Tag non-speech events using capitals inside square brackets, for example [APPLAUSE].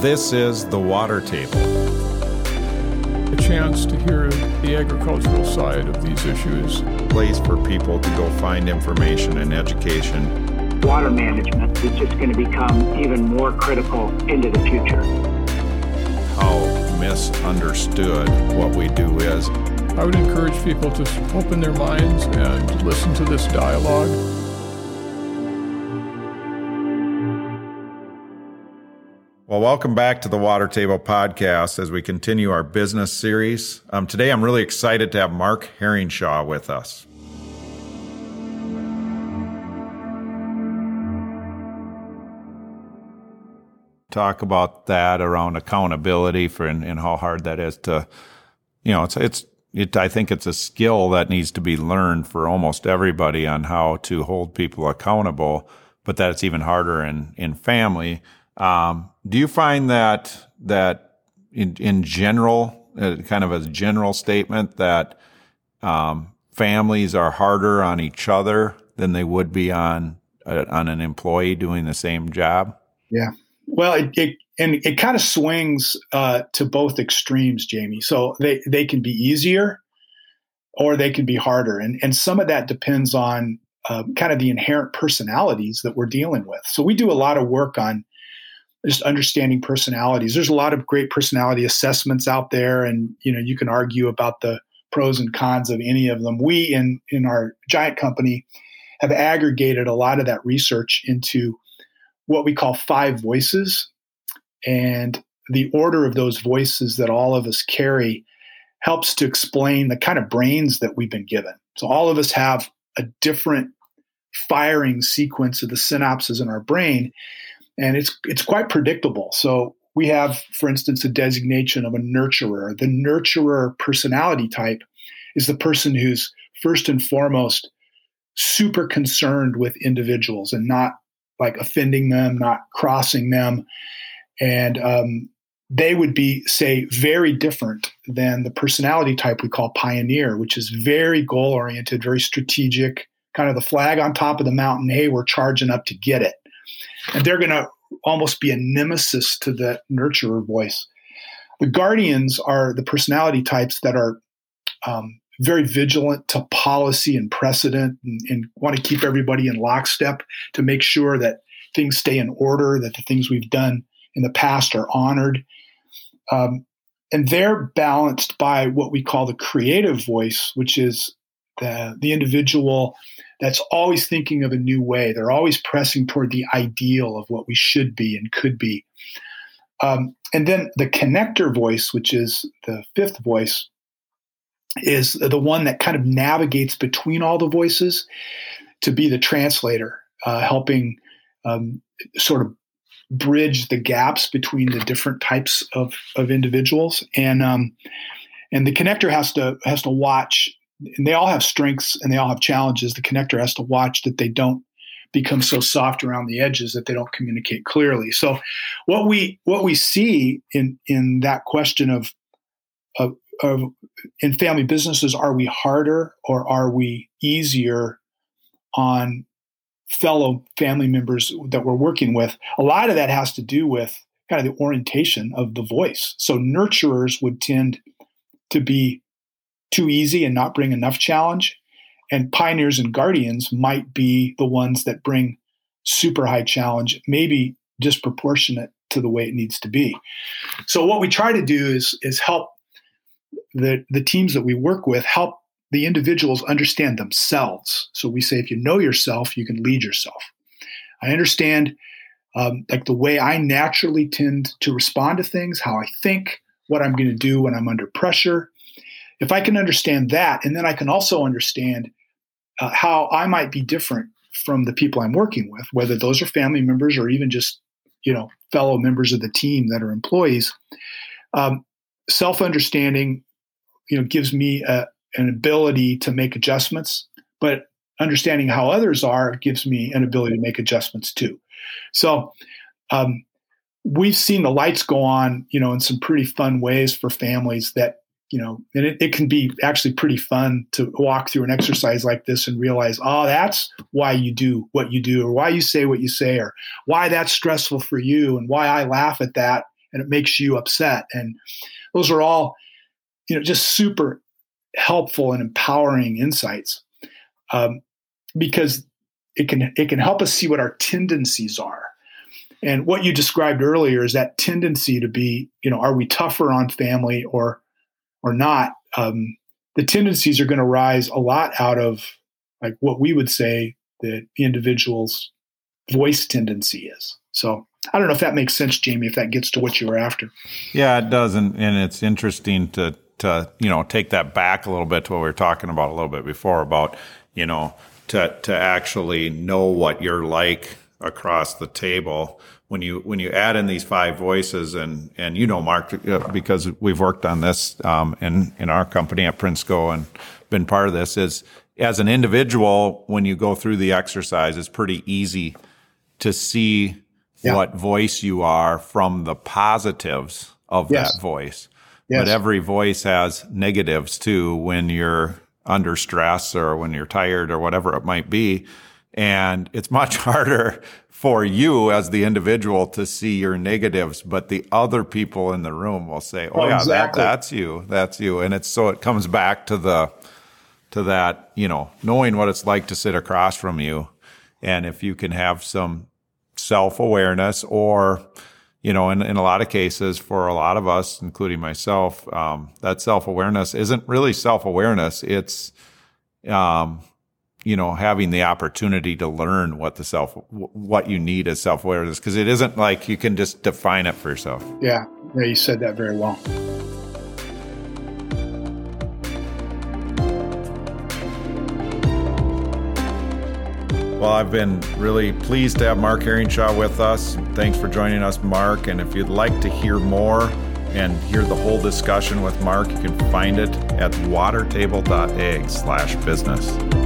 This is The Water Table. A chance to hear the agricultural side of these issues. Place for people to go find information and education. Water management is just going to become even more critical into the future. How misunderstood what we do is. I would encourage people to open their minds and listen to this dialogue. Well, welcome back to the Water Table Podcast as we continue our business series. Um, today, I'm really excited to have Mark Herringshaw with us. Talk about that around accountability for and, and how hard that is to, you know, it's it's it, I think it's a skill that needs to be learned for almost everybody on how to hold people accountable, but that's even harder in, in family. Um, do you find that, that in, in general, uh, kind of a general statement that, um, families are harder on each other than they would be on, uh, on an employee doing the same job? Yeah. Well, it, it and it kind of swings uh, to both extremes, Jamie. So they they can be easier, or they can be harder, and and some of that depends on uh, kind of the inherent personalities that we're dealing with. So we do a lot of work on just understanding personalities. There's a lot of great personality assessments out there, and you know you can argue about the pros and cons of any of them. We in in our giant company have aggregated a lot of that research into what we call five voices and the order of those voices that all of us carry helps to explain the kind of brains that we've been given. So all of us have a different firing sequence of the synapses in our brain, and it's it's quite predictable. So we have, for instance, a designation of a nurturer. The nurturer personality type is the person who's first and foremost super concerned with individuals and not like offending them, not crossing them, and um, they would be, say, very different than the personality type we call pioneer, which is very goal oriented, very strategic, kind of the flag on top of the mountain. Hey, we're charging up to get it. And they're going to almost be a nemesis to the nurturer voice. The guardians are the personality types that are um, very vigilant to policy and precedent and, and want to keep everybody in lockstep to make sure that things stay in order, that the things we've done in the past are honored. Um, and they're balanced by what we call the creative voice, which is the, the individual that's always thinking of a new way. They're always pressing toward the ideal of what we should be and could be. Um, and then the connector voice, which is the fifth voice, is the one that kind of navigates between all the voices to be the translator, uh, helping um, sort of bridge the gaps between the different types of, of individuals and um, and the connector has to has to watch and they all have strengths and they all have challenges. The connector has to watch that they don't become so soft around the edges that they don't communicate clearly. So what we what we see in in that question of of, of in family businesses are we harder or are we easier on fellow family members that we're working with, a lot of that has to do with kind of the orientation of the voice. So nurturers would tend to be too easy and not bring enough challenge. And pioneers and guardians might be the ones that bring super high challenge, maybe disproportionate to the way it needs to be. So what we try to do is is help the the teams that we work with help the individuals understand themselves. So we say, if you know yourself, you can lead yourself. I understand um, like the way I naturally tend to respond to things, how I think, what I'm going to do when I'm under pressure. If I can understand that, and then I can also understand uh, how I might be different from the people I'm working with, whether those are family members or even just you know fellow members of the team that are employees. Um, Self understanding, you know, gives me a, an ability to make adjustments, but understanding how others are gives me an ability to make adjustments too. So um, we've seen the lights go on, you know, in some pretty fun ways for families that, you know, and it, it can be actually pretty fun to walk through an exercise like this and realize, oh, that's why you do what you do, or why you say what you say, or why that's stressful for you, and why I laugh at that and it makes you upset. And those are all, you know, just super helpful and empowering insights um, because it can it can help us see what our tendencies are. And what you described earlier is that tendency to be, you know, are we tougher on family or or not? Um, the tendencies are going to rise a lot out of like what we would say that the individual's voice tendency is. So I don't know if that makes sense, Jamie, if that gets to what you were after. Yeah, it does. And, and it's interesting to, to, you know, take that back a little bit to what we were talking about a little bit before about, you know, to, to actually know what you're like across the table when you when you add in these five voices and and you know Mark uh, because we've worked on this um, in in our company at Prinsco and been part of this is as an individual when you go through the exercise it's pretty easy to see yeah. what voice you are from the positives of yes. that voice. Yes. But every voice has negatives too when you're under stress or when you're tired or whatever it might be. And it's much [LAUGHS] harder for you as the individual to see your negatives, but the other people in the room will say, "Oh, oh yeah, exactly. that, that's you, that's you," and it's so it comes back to the to that you know knowing what it's like to sit across from you, and if you can have some self awareness or you know, in, in a lot of cases, for a lot of us, including myself, um, that self awareness isn't really self awareness. It's, um, you know, having the opportunity to learn what the self, what you need as self awareness, because it isn't like you can just define it for yourself. Yeah, yeah, you said that very well. Well, I've been really pleased to have Mark Herringshaw with us. Thanks for joining us, Mark. And if you'd like to hear more and hear the whole discussion with Mark, you can find it at watertable.ag slash business.